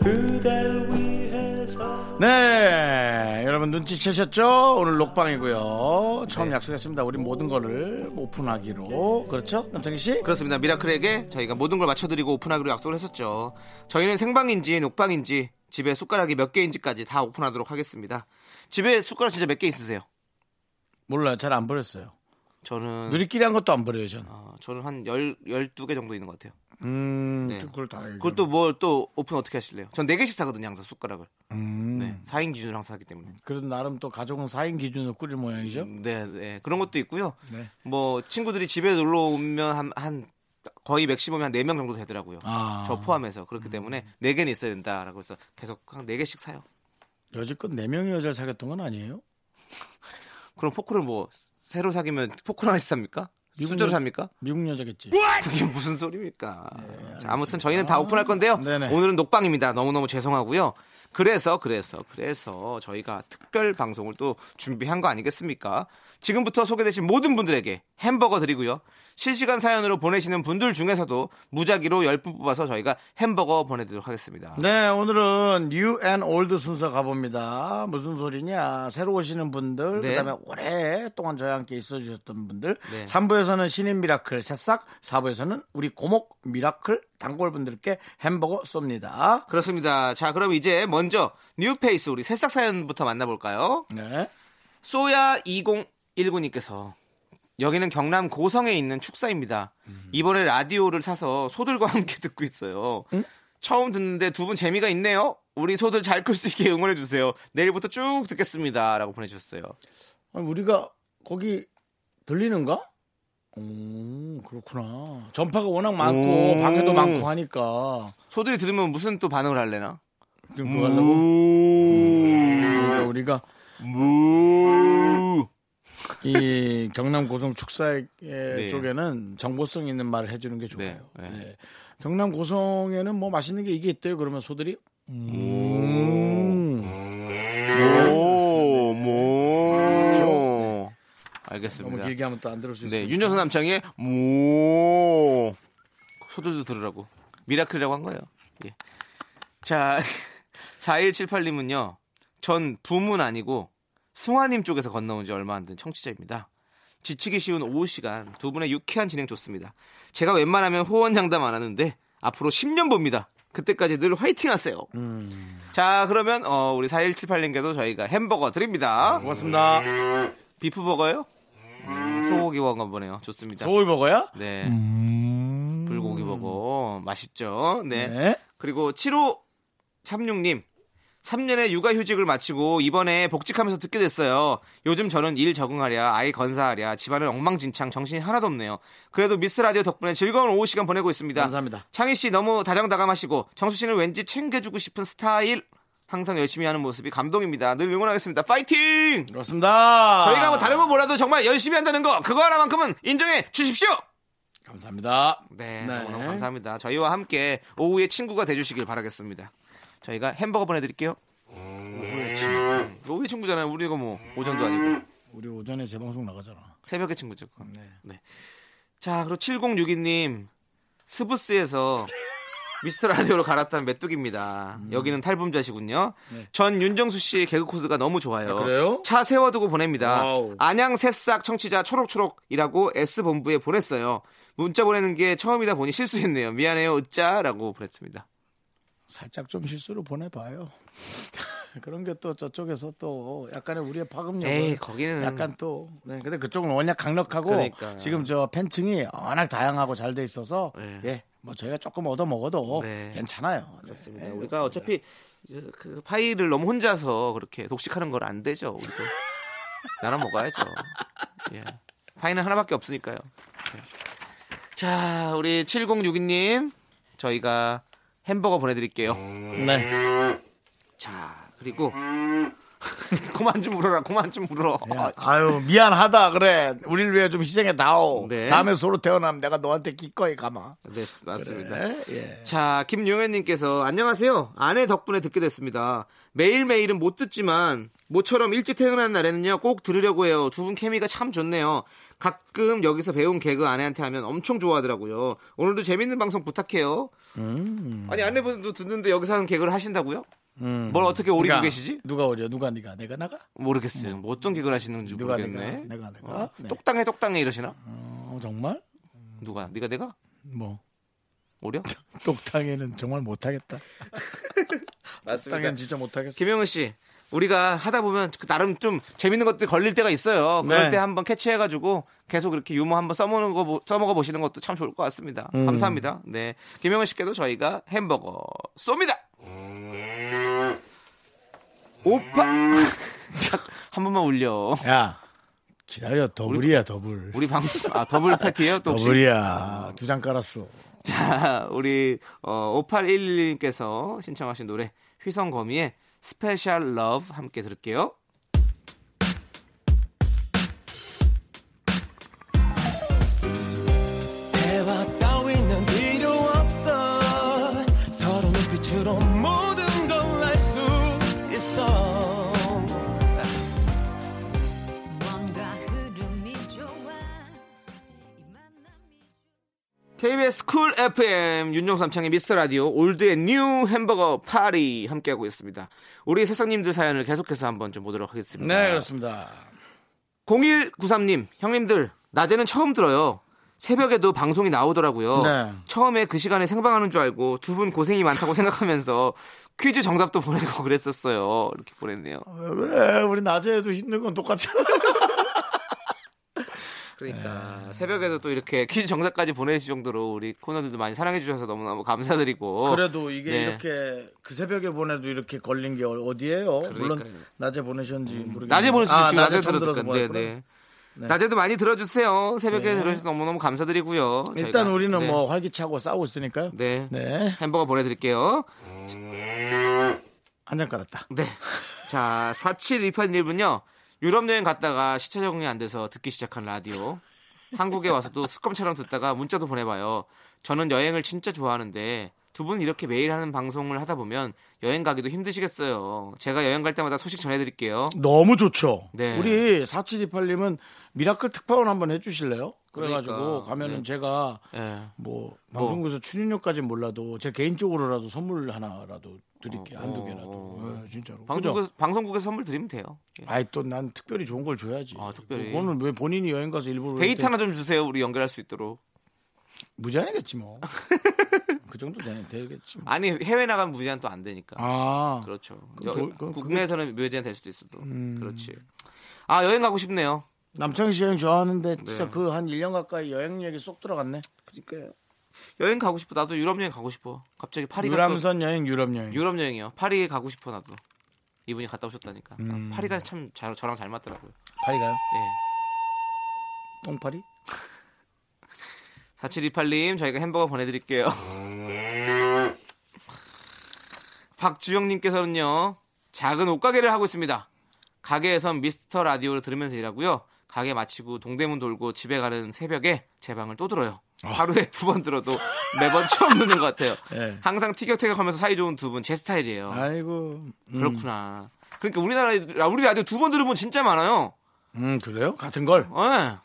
그댈 위해서 네, 여러분 눈치채셨죠? 오늘 녹방이고요. 처음 약속했습니다. 우리 모든 거를 오픈하기로. 그렇죠? 남창희 씨? 그렇습니다 미라클에게 저희가 모든 걸 맞춰드리고 오픈하기로 약속을 했었죠 저희는 생방인지 녹방인지 집에 숟가락이 몇 개인지까지 다 오픈하도록 하겠습니다 집에 숟가락 진짜 몇 개 있으세요? 몰라요. 잘 안 버렸어요. 저는 누리끼리 한 것도 안 버려요, 전. 어, 저는 한 열, 12개 정도 있는 것 같아요 음, 네. 그걸 다 알죠. 그걸 또 뭘 또 오픈 어떻게 하실래요? 전 4개씩 사거든요 항상 숟가락을 음, 네, 4인 기준으로 항상 하기 때문에 그래도 나름 또 가족은 4인 기준으로 꾸릴 모양이죠? 네, 네. 그런 것도 있고요 네. 뭐 친구들이 집에 놀러 오면 한, 한 거의 맥시멈이 한 4명 정도 되더라고요 아. 저 포함해서 그렇기 때문에 4개는 있어야 된다라고 해서 계속 한 4개씩 사요 여지껏 4명의 여자를 사귀었던 건 아니에요? 그럼 포크를 뭐 새로 사귀면 포크 하나씩 삽니까? 미국 수저로 여- 삽니까? 미국 여자겠지. 그게 무슨 소리입니까? 자, 아무튼 저희는 다 오픈할 건데요. 네네. 오늘은 녹방입니다. 너무너무 죄송하고요. 그래서 그래서 그래서 저희가 특별 방송을 또 준비한 거 아니겠습니까? 지금부터 소개되신 모든 분들에게 햄버거 드리고요. 실시간 사연으로 보내시는 분들 중에서도 무작위로 10분 뽑아서 저희가 햄버거 보내드리도록 하겠습니다. 네, 오늘은 new and old 순서 가봅니다. 무슨 소리냐? 새로 오시는 분들, 네. 그 다음에 오랫동안 저와 함께 있어주셨던 분들, 네. 3부에서는 신인 미라클 새싹, 4부에서는 우리 고목 미라클 단골분들께 햄버거 쏩니다. 그렇습니다. 자, 그럼 이제 먼저 뉴페이스 우리 새싹 사연부터 만나볼까요? 네. 소야 2019님께서 여기는 경남 고성에 있는 축사입니다. 이번에 라디오를 사서 소들과 함께 듣고 있어요. 처음 듣는데 두 분 재미가 있네요. 우리 소들 잘 클 수 있게 응원해 주세요. 내일부터 쭉 듣겠습니다.라고 보내주셨어요. 아니, 우리가 거기 들리는가? 오, 그렇구나. 전파가 워낙 많고, 오. 방에도 많고 하니까. 소들이 들으면 무슨 또 반응을 할래나? 그럼 그거 하려고? 그러니까 우리가 무. 이 경남 고성 축사 네. 쪽에는 정보성 있는 말을 해주는 게 좋아요. 네, 네. 네. 경남 고성에는 뭐 맛있는 게 이게 있대요. 그러면 소들이 음. 오, 모. 너무 알겠습니다. 길게 하면 또 안 들을 수 있어요. 네, 윤정수 남창의 모 소들도 들으라고 미라클이라고 한 거예요. 예. 자, 4178님은요. 전 붐은 아니고 승화님 쪽에서 건너온 지 얼마 안 된 청취자입니다. 지치기 쉬운 오후 시간 두 분의 유쾌한 진행 좋습니다. 제가 웬만하면 호언장담 안 하는데 앞으로 10년 봅니다. 그때까지 늘 화이팅 하세요. 자, 그러면 어, 우리 4178님께도 저희가 햄버거 드립니다. 고맙습니다. 비프버거요? 소고기 버거 보네요. 좋습니다. 소울 버거야? 네. 불고기 버거 맛있죠. 네. 네. 그리고 7536님. 3년의 육아휴직을 마치고 이번에 복직하면서 듣게 됐어요. 요즘 저는 일 적응하랴, 아이 건사하랴, 집안은 엉망진창, 정신이 하나도 없네요. 그래도 미스 라디오 덕분에 즐거운 오후 시간 보내고 있습니다. 감사합니다. 창희 씨 너무 다정다감하시고 정수 씨는 왠지 챙겨주고 싶은 스타일. 항상 열심히 하는 모습이 감동입니다. 늘 응원하겠습니다. 파이팅! 그렇습니다. 저희가 뭐 다른 거 몰라도 정말 열심히 한다는 거 그거 하나만큼은 인정해 주십시오. 감사합니다. 네, 네. 너무 감사합니다. 저희와 함께 오후에 친구가 돼주시길 바라겠습니다. 저희가 햄버거 보내드릴게요. 오후에 친구. 오후에 친구잖아요. 우리가 뭐 오전도 아니고 우리 오전에 재방송 나가잖아. 새벽에 친구죠. 네. 네. 자, 그리고 7062님 스브스에서 미스터 라디오로 갈았다는 메뚜기입니다. 여기는 탈북자시군요. 전 윤정수 씨의 개그 코드가 너무 좋아요. 음. 아, 그래요? 차 세워두고 보냅니다. wow. 안양 새싹 청취자 초록초록이라고 S본부에 보냈어요. 문자 보내는 게 처음이다 보니 실수했네요. 미안해요. 으짜라고 보냈습니다. 살짝 좀 실수로 보내봐요. 그런 게 또 저쪽에서 또 약간의 우리의 파급력을 거기는 약간 또 네, 근데 그쪽은 워낙 강력하고 그러니까요. 지금 저 팬층이 워낙 다양하고 잘 돼 있어서 네. 예, 뭐 저희가 조금 얻어 먹어도 네. 괜찮아요. 그렇습니다. 네, 우리가 그렇습니다. 어차피 그 파이를 너무 혼자서 그렇게 독식하는 건 안 되죠. 우리도 나눠 먹어야죠. 예. 파이는 하나밖에 없으니까요. 네. 자, 우리 7062님 저희가 햄버거 보내드릴게요. 네. 자, 그리고 그만 좀 울어라. 그만 좀 울어. 야, 아유 미안하다 그래 우리를 위해 좀 희생해 다오 네. 다음에 서로 태어나면 내가 너한테 기꺼이 가마 네, 맞습니다. 그래, 예. 자, 김용현님께서 안녕하세요. 아내 덕분에 듣게 됐습니다. 매일매일은 못 듣지만 모처럼 일찍 퇴근하는 날에는요 꼭 들으려고 해요. 두 분 케미가 참 좋네요. 가끔 여기서 배운 개그 아내한테 하면 엄청 좋아하더라고요. 오늘도 재밌는 방송 부탁해요. 음. 아니 아내분도 듣는데 여기서 하는 개그를 하신다고요? 음. 뭘 어떻게 오리고 그러니까 계시지? 누가 오려 누가 네가 내가 나가 모르겠어요. 뭐 어떤 개그를 하시는지 누가 모르겠네. 내가 내가 내가 어? 네. 똑당해 똑당해 이러시나? 어, 정말 누가? 네가 내가? 뭐 오려? 똑당에는 정말 못하겠다 맞습니다. 똑당에는 진짜 못하겠어 김영은 씨, 우리가 하다 보면 그 나름 좀 재밌는 것들 걸릴 때가 있어요. 그럴 네. 때 한번 캐치해가지고 계속 이렇게 유머 한번 써먹는 거, 보- 써먹어 보시는 것도 참 좋을 것 같습니다. 음. 감사합니다. 네. 김영은 씨께도 저희가 햄버거 쏩니다! 오빠! 한 번만 울려. 야 기다려 더블이야 더블 우리 방송, 아, 더블 패티에요? 또 혹시? 더블이야 두 장 깔았어 자, 우리 어, 5811님께서 신청하신 노래 휘성거미의 스페셜 러브 함께 들을게요. KBS 쿨 FM 윤정수 남창희의 미스터 라디오 old and new 햄버거 파티 함께하고 있습니다. 우리 새싹님들 사연을 계속해서 한번 좀 보도록 하겠습니다. 네 그렇습니다 0193님 형님들 낮에는 처음 들어요. 새벽에도 방송이 나오더라고요. 네. 처음에 그 시간에 생방하는 줄 알고 두 분 고생이 많다고 생각하면서 퀴즈 정답도 보내고 그랬었어요. 이렇게 보냈네요. 왜 그래 우리 낮에도 힘든 건 똑같잖아 그러니까 네. 새벽에도 또 이렇게 퀴즈 정답까지 보내주실 정도로 우리 코너들도 많이 사랑해 주셔서 너무너무 감사드리고 그래도 이게 네. 이렇게 그 새벽에 보내도 이렇게 걸린 게 어디예요? 물론. 음. 낮에 보내셨는지 모르겠는데 낮에 보내주시 아, 지금 낮에 들어서 들어서 네. 네. 네. 낮에도 많이 들어주세요. 새벽에 네. 들어주셔서 너무너무 감사드리고요. 일단 저희가. 우리는 네. 뭐 활기차고 싸우고 있으니까요. 네. 네. 햄버거 보내드릴게요. 한장 깔았다. 네. 자, 4728님은요, 유럽 여행 갔다가 시차 적응이 안 돼서 듣기 시작한 라디오. 한국에 와서도 습관처럼 듣다가 문자도 보내봐요. 저는 여행을 진짜 좋아하는데 두 분 이렇게 매일 하는 방송을 하다 보면 여행 가기도 힘드시겠어요. 제가 여행 갈 때마다 소식 전해드릴게요. 너무 좋죠. 네. 우리 4728님은 미라클 특파원 한번 해주실래요? 그래가지고 그러니까, 가면은 네. 제가 예. 뭐 방송국에서 출연료까지 몰라도 제 개인적으로라도 선물 하나라도 드릴게요. 어, 한두 어, 개라도. 어. 예, 진짜로. 방송국에서, 방송국에서 선물 드리면 돼요. 예. 아이 또 난 특별히 좋은 걸 줘야지. 아, 특별히. 그거는 왜 본인이 여행 가서 일부러 데이트 이렇게 하나 좀 주세요. 우리 연결할 수 있도록. 무제한이겠지 뭐. 그 정도 되는 되겠지. 뭐. 아니 해외 나가면 무제한 또 안 되니까. 아, 그렇죠. 그럼 여- 그- 그- 국내에서는 무제한 될 수도 있어도. 음. 그렇지. 아 여행 가고 싶네요. 남창희 씨 여행 좋아하는데 진짜 네. 그한 1년 가까이 여행 얘기 쏙 들어갔네. 그러니까요. 여행 가고 싶어. 나도 유럽 여행 가고 싶어. 갑자기 파리가 유람선 여행, 유럽 여행. 또 유럽 여행이요. 파리 가고 싶어 나도. 이분이 갔다 오셨다니까. 음. 파리가 참 잘, 저랑 잘 맞더라고요. 파리 가요? 예. 똥파리? 4728님 저희가 햄버거 보내드릴게요. 박주영님께서는요 작은 옷가게를 하고 있습니다. 가게에선 미스터 라디오를 들으면서 일하고요. 가게 마치고 동대문 돌고 집에 가는 새벽에 제 방을 또 들어요. 하루에 두 번 들어도 매번 처음 듣는 것 같아요. 예. 항상 티격태격하면서 사이 좋은 두 분 제 스타일이에요. 아이고. 음. 그렇구나. 그러니까 우리나라 우리 라디오 두 번 들으면 진짜 많아요. 음, 그래요? 같은 걸? 예.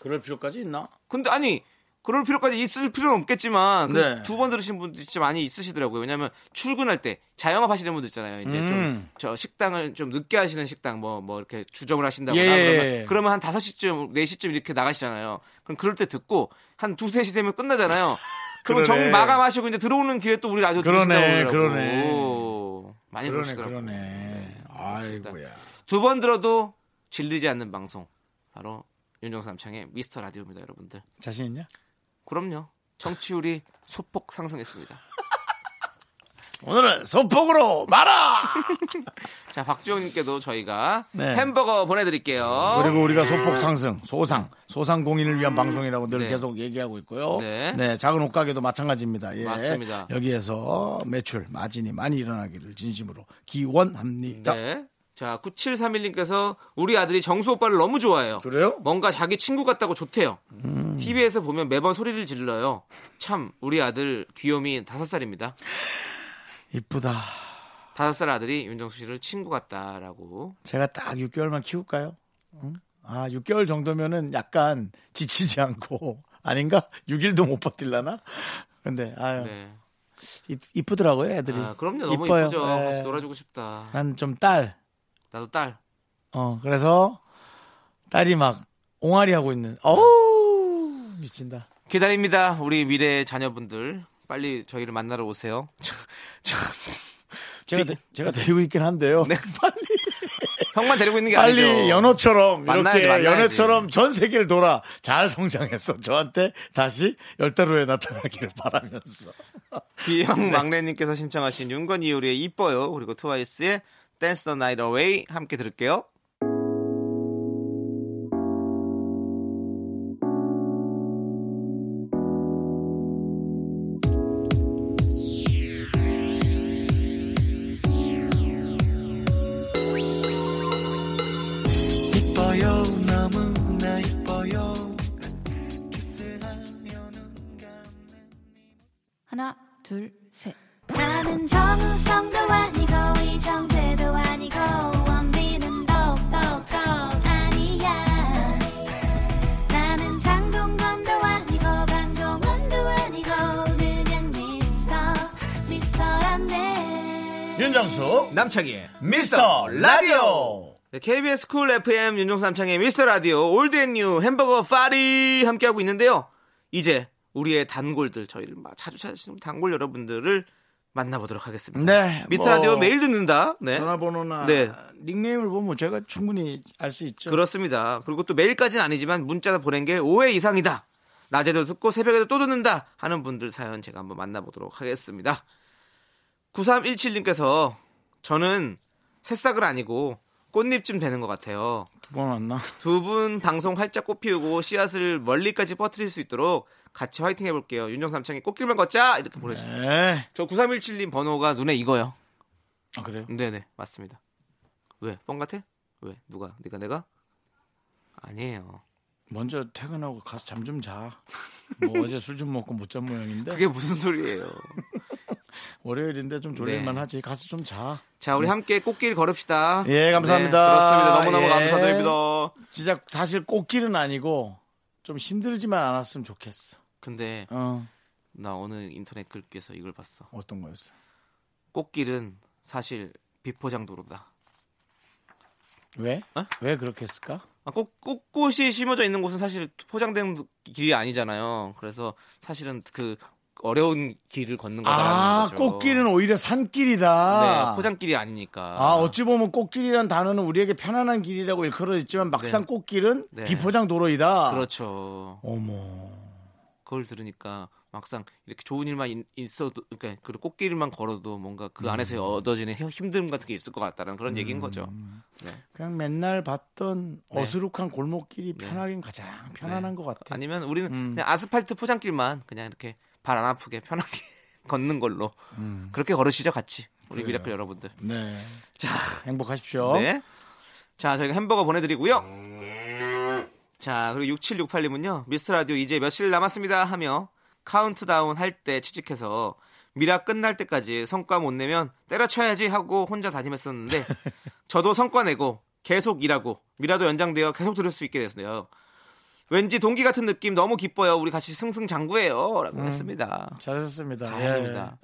그럴 필요까지 있나? 근데 아니 그럴 필요까지 있을 필요는 없겠지만 네. 두번 들으신 분들 진짜 많이 있으시더라고요. 왜냐하면 출근할 때 자영업 하시는 분들 있잖아요. 이제 음. 좀저 식당을 좀 늦게 하시는 식당 뭐뭐 이렇게 주점을 하신다거나 예. 그러면 그러면 한 5시쯤 4시쯤 이렇게 나가시잖아요. 그럼 그럴 때 듣고 한 2, 3시 되면 끝나잖아요. 그러면 그러네. 정 마감하시고 이제 들어오는 길에 또 우리 라디오 들으신다고 그러네. 많이 그러네, 그러시더라고요. 그러네. 아이고야. 두번 들어도 질리지 않는 방송 바로 윤정수 남창의 미스터 라디오입니다, 여러분들. 자신 있냐? 그럼요. 정치율이 소폭 상승했습니다. 오늘은 소폭으로 말아. 자, 박주영님께도 저희가 네. 햄버거 보내드릴게요. 그리고 우리가 소폭 상승, 소상, 소상 공인을 위한 방송이라고 늘 네. 계속 얘기하고 있고요. 네. 네. 작은 옷가게도 마찬가지입니다. 예. 맞습니다. 여기에서 매출, 마진이 많이 일어나기를 진심으로 기원합니다. 네. 자, 9731님께서 우리 아들이 정수 오빠를 너무 좋아해요. 그래요? 뭔가 자기 친구 같다고 좋대요. 음. TV에서 보면 매번 소리를 질러요. 참, 우리 아들 귀요미 5살입니다. 이쁘다. 5살 아들이 윤정수 씨를 친구 같다라고. 제가 딱 6개월만 키울까요? 응? 아, 6개월 정도면은 약간 지치지 않고 아닌가? 6일도 못 버틸라나? 근데 아유, 네. 이- 이쁘더라고요, 애들이. 아, 그럼요. 너무 이뻐요. 이쁘죠. 예. 같이 놀아주고 싶다. 난 좀 딸. 나도 딸. 어, 그래서 딸이 막 옹알이 하고 있는. 어우, 미친다. 기다립니다. 우리 미래의 자녀분들. 빨리 저희를 만나러 오세요. 저, 제가 데- 제가 데리고 있긴 한데요. 빨리 형만 데리고 있는 게 빨리 아니죠. 연어처럼 만나야지, 이렇게 만나야지. 연어처럼 전 세계를 돌아 잘 성장해서 저한테 다시 열달 후에 나타나기를 바라면서. 기영 막내님께서 신청하신 윤건 이효리의 이뻐요. 그리고 트와이스의 Dance the Night Away 함께 들을게요. 남창희의 미스터 라디오. 네, KBS 쿨 FM 윤정수 남창희의 미스터 라디오 old and new 햄버거 파티 함께하고 있는데요. 이제 우리의 단골들 저희를 막 자주 찾으시는 단골 여러분들을 만나보도록 하겠습니다. 네, 미스터 뭐 라디오 매일 듣는다. 네. 전화번호나 네. 닉네임을 보면 제가 충분히 알 수 있죠. 그렇습니다. 그리고 또 매일까지는 아니지만 문자 보낸 게 5회 이상이다. 낮에도 듣고 새벽에도 또 듣는다 하는 분들 사연 제가 한번 만나보도록 하겠습니다. 9317님께서 저는 새싹을 아니고 꽃잎쯤 되는 것 같아요. 두 번 왔나? 두 분 방송 활짝 꽃 피우고 씨앗을 멀리까지 뻗뜨릴 수 있도록 같이 화이팅 해볼게요. 윤정삼창이 꽃길만 걷자 이렇게 보내주셨어요. 네. 저 9317님 번호가 눈에 익어요. 아 그래요? 네네 맞습니다. 왜? 뻥 같아? 왜? 누가? 네가 내가? 아니에요. 먼저 퇴근하고 가서 잠 좀 자. 뭐 어제 술 좀 먹고 못 잔 모양인데 그게 무슨 소리예요? 월요일인데 좀 졸릴만 네. 하지. 가서 좀 자. 자, 우리 함께 꽃길 걸읍시다. 예, 감사합니다. 네, 그렇습니다. 너무너무 예. 감사드립니다. 진짜 사실 꽃길은 아니고 좀 힘들지만 않았으면 좋겠어. 근데 어 나 어느 인터넷 글께서 이걸 봤어. 어떤 거였어? 꽃길은 사실 비포장 도로다. 왜? 어? 왜 그렇게 했을까? 아, 꽃, 꽃꽃이 심어져 있는 곳은 사실 포장된 길이 아니잖아요. 그래서 사실은 그 어려운 길을 걷는 거다라는 아, 거죠. 꽃길은 오히려 산길이다. 네, 포장길이 아니니까. 아, 어찌 보면 꽃길이란 단어는 우리에게 편안한 길이라고 일컬어 있지만 막상 네. 꽃길은 네. 비포장 도로이다. 그렇죠. 어머. 그걸 들으니까 막상 이렇게 좋은 일만 있- 있어도 그러니까 그 꽃길만 걸어도 뭔가 그 안에서 음. 얻어지는 힘- 힘듦 같은 게 있을 것 같다는 그런 얘기인 거죠. 네. 그냥 맨날 봤던 네. 어수룩한 골목길이 네. 편하긴 가장 편안한 네. 것 같아. 아니면 우리는 음. 아스팔트 포장길만 그냥 이렇게 발 안 아프게 편하게 걷는 걸로 음. 그렇게 걸으시죠 같이 우리 그래요. 미라클 여러분들. 네. 자, 행복하십시오. 네. 자, 저희가 햄버거 보내드리고요. 자, 그리고 6768님은요, 미스터 라디오 이제 며칠 남았습니다 하며 카운트다운 할 때 취직해서 미라 끝날 때까지 성과 못 내면 때려쳐야지 하고 혼자 다짐했었는데 저도 성과 내고 계속 일하고 미라도 연장되어 계속 들을 수 있게 됐어요. 왠지 동기 같은 느낌 너무 기뻐요. 우리 같이 승승장구해요. 라고 했습니다. 잘하셨습니다. 다행입니다.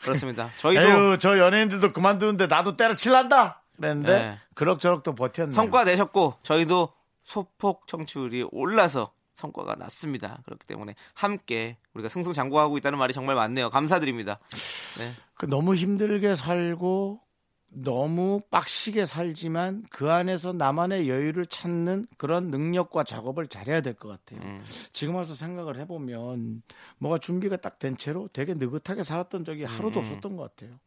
그렇습니다. 예. 저희도 에휴, 저 연예인들도 그만두는데 나도 때려칠란다. 그랬는데 네. 그럭저럭 또 버텼네. 성과 내셨고 저희도 소폭 청취율이 올라서 성과가 났습니다. 그렇기 때문에 함께 우리가 승승장구하고 있다는 말이 정말 많네요. 감사드립니다. 네. 그 너무 힘들게 살고 너무 빡시게 살지만 그 안에서 나만의 여유를 찾는 그런 능력과 작업을 잘해야 될 것 같아요. 음. 지금 와서 생각을 해보면 뭐가 준비가 딱 된 채로 되게 느긋하게 살았던 적이 하루도 음. 없었던 것 같아요.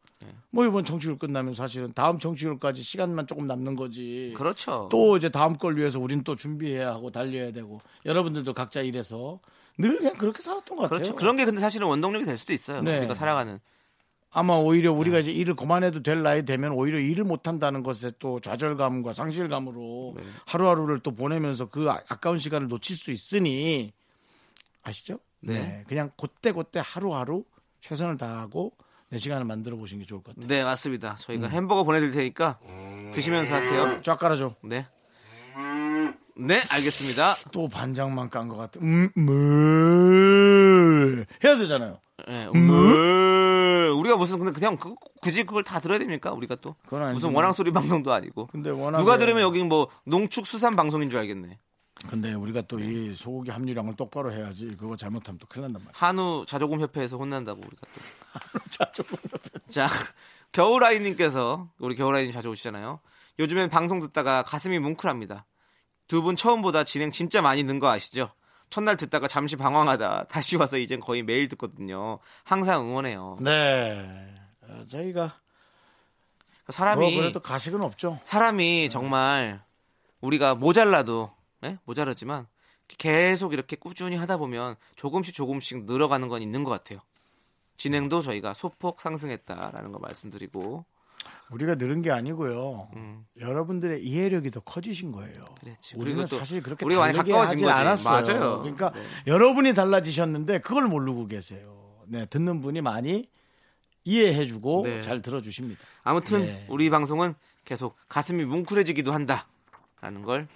뭐 이번 정치율 끝나면 사실은 다음 정치율까지 시간만 조금 남는 거지. 그렇죠. 또 이제 다음 걸 위해서 우린 또 준비해야 하고 달려야 되고 여러분들도 각자 일해서 늘 그냥 그렇게 살았던 것 같아요. 그렇죠. 그런 게 근데 사실은 원동력이 될 수도 있어요. 네. 우리가 살아가는. 아마 오히려 네. 우리가 이제 일을 그만해도 될 나이 되면 오히려 일을 못 한다는 것에 또 좌절감과 상실감으로 네. 하루하루를 또 보내면서 그 아- 아까운 시간을 놓칠 수 있으니 아시죠? 네. 그냥 그때 그때 하루하루 최선을 다하고 내 시간을 만들어 보시는 게 좋을 것 같아요. 네, 맞습니다. 저희가 음. 햄버거 보내드릴 테니까 드시면서 하세요. 쫙 깔아줘. 네. 네, 알겠습니다. 또 반장만 깐 것 같아. 음, 물 해야 되잖아요. 네, 음, 우리가 무슨 근데 그냥 그, 굳이 그걸 다 들어야 됩니까? 우리가 또. 무슨 원앙 소리 방송도 아니고. 근데 워낙에 누가 들으면 여긴 뭐 농축 수산 방송인 줄 알겠네. 근데 우리가 또 이 소고기 함유량을 똑바로 해야지. 그거 잘못하면 또 큰일 난단 말이야. 한우 자조금 협회에서 혼난다고 우리가 또. 자, 조금 자, 겨울아이님께서 우리 겨울아이님 자주 오시잖아요. 요즘엔 방송 듣다가 가슴이 뭉클합니다. 두 분 처음보다 진행 진짜 많이 는 거 아시죠? 첫날 듣다가 잠시 방황하다 다시 와서 이젠 거의 매일 듣거든요. 항상 응원해요. 네. 어, 저희가 사람이 뭐 그래도 가식은 없죠. 사람이 정말 우리가 모자라도 예? 모자라지만 계속 이렇게 꾸준히 하다 보면 조금씩 조금씩 늘어가는 건 있는 것 같아요. 진행도 저희가 소폭 상승했다라는 거 말씀드리고 우리가 늘은 게 아니고요. 음. 여러분들의 이해력이 더 커지신 거예요. 그렇지. 우리는 사실 그렇게 우리가 많이 가까워진 거지. 않았어요. 맞아요. 그러니까 네. 여러분이 달라지셨는데 그걸 모르고 계세요. 네, 듣는 분이 많이 이해해주고 네. 잘 들어주십니다. 아무튼 네. 우리 방송은 계속 가슴이 뭉클해지기도 한다라는 걸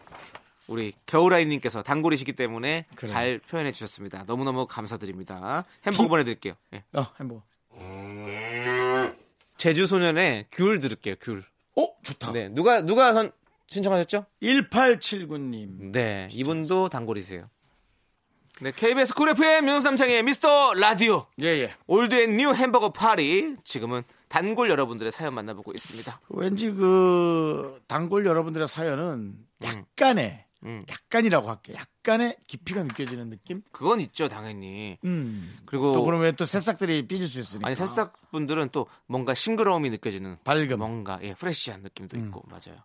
우리 겨울아이님께서 단골이시기 때문에 그래요. 잘 표현해 주셨습니다. 너무너무 감사드립니다. 햄버거 보내드릴게요. 예. 어, 햄버거. 제주 소년의 귤 들을게요. 귤. 어, 좋다. 네, 누가 누가 선 신청하셨죠? 1879님. 네, 이분도 단골이세요. 네, KBS Cool FM 윤삼창의 미스터 라디오 예, 예. Old and New 햄버거 파티 지금은 단골 여러분들의 사연 만나보고 있습니다. 왠지 그 단골 여러분들의 사연은 약간의 음. 약간이라고 할게. 약간의 깊이가 느껴지는 느낌? 그건 있죠, 당연히. 음. 그리고 또 그러면 또 새싹들이 삐질 수 있으니까. 아니 새싹 분들은 또 뭔가 싱그러움이 느껴지는 밝음. 뭔가 예, fresh한 느낌도 음. 있고 맞아요.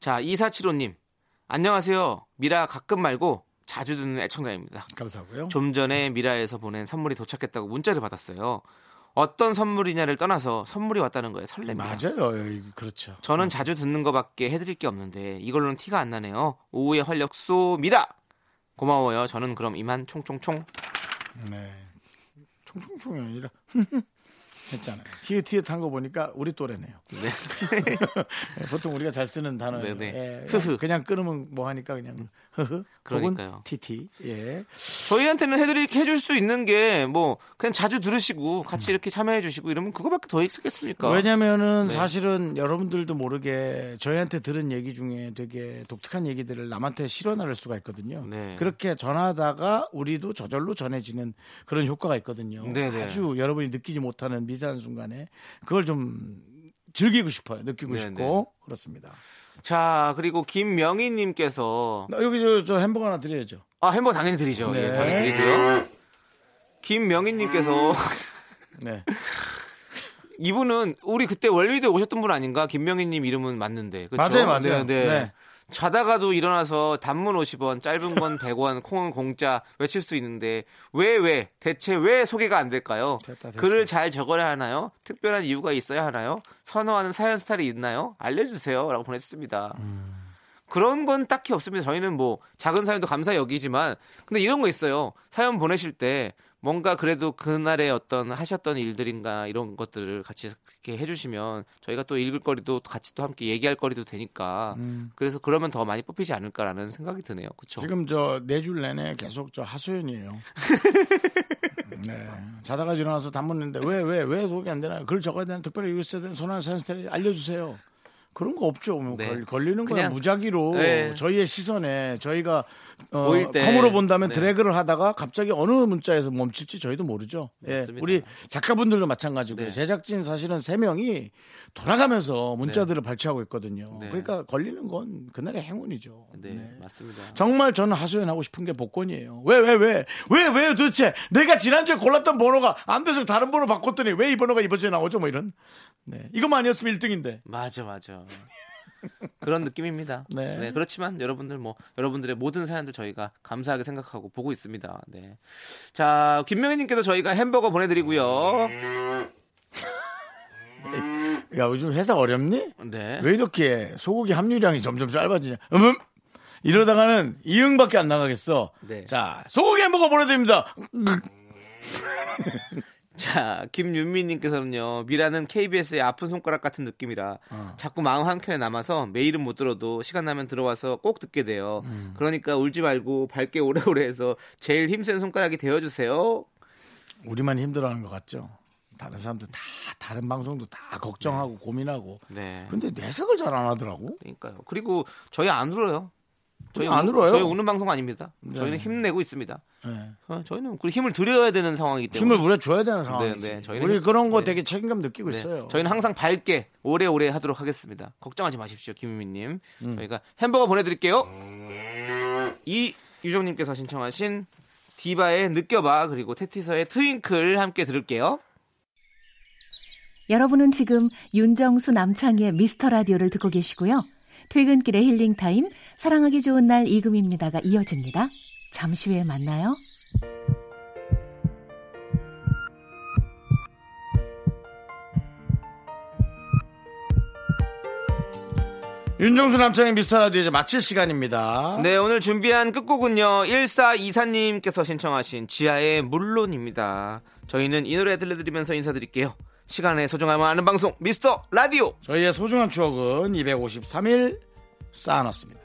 자, 2475 님. 안녕하세요. 미라 가끔 말고 자주 듣는 애청자입니다. 감사하고요. 좀 전에 미라에서 보낸 선물이 도착했다고 문자를 받았어요. 어떤 선물이냐를 떠나서 선물이 왔다는 거에 설렙니다. 맞아요. 그렇죠. 저는 자주 듣는 것밖에 해드릴 게 없는데 이걸로는 티가 안 나네요. 오후에 활력 쏘 미라. 고마워요. 저는 그럼 이만 총총총. 네. 총총총이 아니라 했잖아요. 히읗히읗한 거 보니까 우리 또래네요. 네. 보통 우리가 잘 쓰는 단어. 네네. 예, 흐흐. 그냥 끊으면 뭐 하니까 그냥 흐흐. 그러니까요. 티티. 예. 저희한테는 해드릴 해줄 수 있는 게 뭐 그냥 자주 들으시고 같이 이렇게 참여해 주시고 이러면 그거밖에 더 있겠습니까? 왜냐면은 네. 사실은 여러분들도 모르게 저희한테 들은 얘기 중에 되게 독특한 얘기들을 남한테 실어나를 수가 있거든요. 네. 그렇게 전하다가 우리도 저절로 전해지는 그런 효과가 있거든요. 네네. 아주 여러분이 느끼지 못하는 미 세한 순간에 그걸 좀 즐기고 싶어요. 느끼고 네네. 싶고 그렇습니다. 자 그리고 김명희님께서 나 여기 저, 저 햄버거 하나 드려야죠. 아 햄버거 당연히 드리죠. 네. 예, 당연히 드리고요. 김명희님께서 네. 이분은 우리 그때 월미대 오셨던 분 아닌가? 김명희님 이름은 맞는데. 그쵸? 맞아요, 맞아요. 네, 네. 네. 자다가도 일어나서 단문 50원, 짧은 건 100원, 콩은 공짜 외칠 수 있는데 왜 왜? 대체 왜 소개가 안 될까요? 됐다. 글을 잘 적어야 하나요? 특별한 이유가 있어야 하나요? 선호하는 사연 스타일이 있나요? 알려주세요라고 보냈습니다. 음. 그런 건 딱히 없습니다. 저희는 뭐 작은 사연도 감사 여기지만 근데 이런 거 있어요. 사연 보내실 때 뭔가 그래도 그날의 어떤 하셨던 일들인가 이런 것들을 같이 이렇게 해주시면 저희가 또 읽을 거리도 같이 또 함께 얘기할 거리도 되니까 그래서 그러면 더 많이 뽑히지 않을까라는 생각이 드네요. 그렇죠? 지금 저 네 줄 내내 계속 저 하소연이에요. 네. 자다가 일어나서 단문인데 왜 왜 왜 소개 안 되나요? 글 적어야 되는 특별히 써야 되는 선한 사연 스타일 알려주세요. 그런 거 없죠. 뭐 네. 걸, 걸리는 거야 무작위로 네. 저희의 시선에 저희가 어. 컴으로 본다면 네. 드래그를 하다가 갑자기 어느 문자에서 멈출지 저희도 모르죠. 예. 우리 작가분들도 마찬가지고요. 네. 제작진 사실은 세 명이 돌아가면서 문자들을 발췌하고 있거든요. 네. 그러니까 걸리는 건 그날의 행운이죠. 네, 네. 맞습니다. 정말 저는 하소연하고 싶은 게 복권이에요. 왜, 왜, 왜, 왜, 왜 도대체 내가 지난주에 골랐던 번호가 안 돼서 다른 번호 바꿨더니 왜 이 번호가 이번 주에 나오죠? 뭐 이런. 네. 이것만 아니었으면 1등인데. 맞아, 맞아. 그런 느낌입니다. 네. 네. 그렇지만 여러분들 뭐 여러분들의 모든 사연들 저희가 감사하게 생각하고 보고 있습니다. 네. 자, 김명희 님께서 저희가 햄버거 보내 드리고요. 야, 요즘 회사 어렵니? 네. 왜 이렇게 소고기 함유량이 점점 짧아지냐? 음, 이러다가는 이응밖에 안 나가겠어. 네. 자, 소고기 햄버거 보내 드립니다. 자, 김윤미님께서는요, 미라는 KBS의 아픈 손가락 같은 느낌이라 어. 자꾸 마음 한켠에 남아서 매일은 못 들어도 시간 나면 들어와서 꼭 듣게 돼요. 음. 그러니까 울지 말고 밝게 오래오래 해서 제일 힘센 손가락이 되어주세요. 우리만 힘들어하는 것 같죠? 다른 사람들 다, 다른 방송도 다 걱정하고 고민하고. 네. 근데 내색을 잘 안 하더라고. 그러니까요. 그리고 저희 안 울어요. 저희 안 우- 울어요. 저희 우는 방송 아닙니다. 네. 저희는 힘내고 있습니다. 네. 어, 저희는 그 힘을 드려야 되는 상황이기 때문에. 힘을 우려줘야 되는 상황이지. 네, 네. 저희는 우리 힘- 그런 거 네. 되게 책임감 느끼고 네. 있어요. 저희는 항상 밝게 오래오래 하도록 하겠습니다. 걱정하지 마십시오, 김유미님. 음. 저희가 햄버거 보내드릴게요. 이 유정님께서 신청하신 디바의 느껴봐 그리고 태티서의 Twinkle 함께 들을게요. 여러분은 지금 윤정수 남창희의 미스터 라디오를 듣고 계시고요. 퇴근길의 힐링 타임, 사랑하기 좋은 날 이금희입니다가 이어집니다. 잠시 후에 만나요. 윤정수 남창의 미스터 라디오 이제 마칠 시간입니다. 네, 오늘 준비한 끝곡은요. 1424님께서 신청하신 지하의 물론입니다. 저희는 이 노래 들려드리면서 인사드릴게요. 시간의 소중함을 아는 방송 미스터 라디오. 저희의 소중한 추억은 253일 쌓아놨습니다.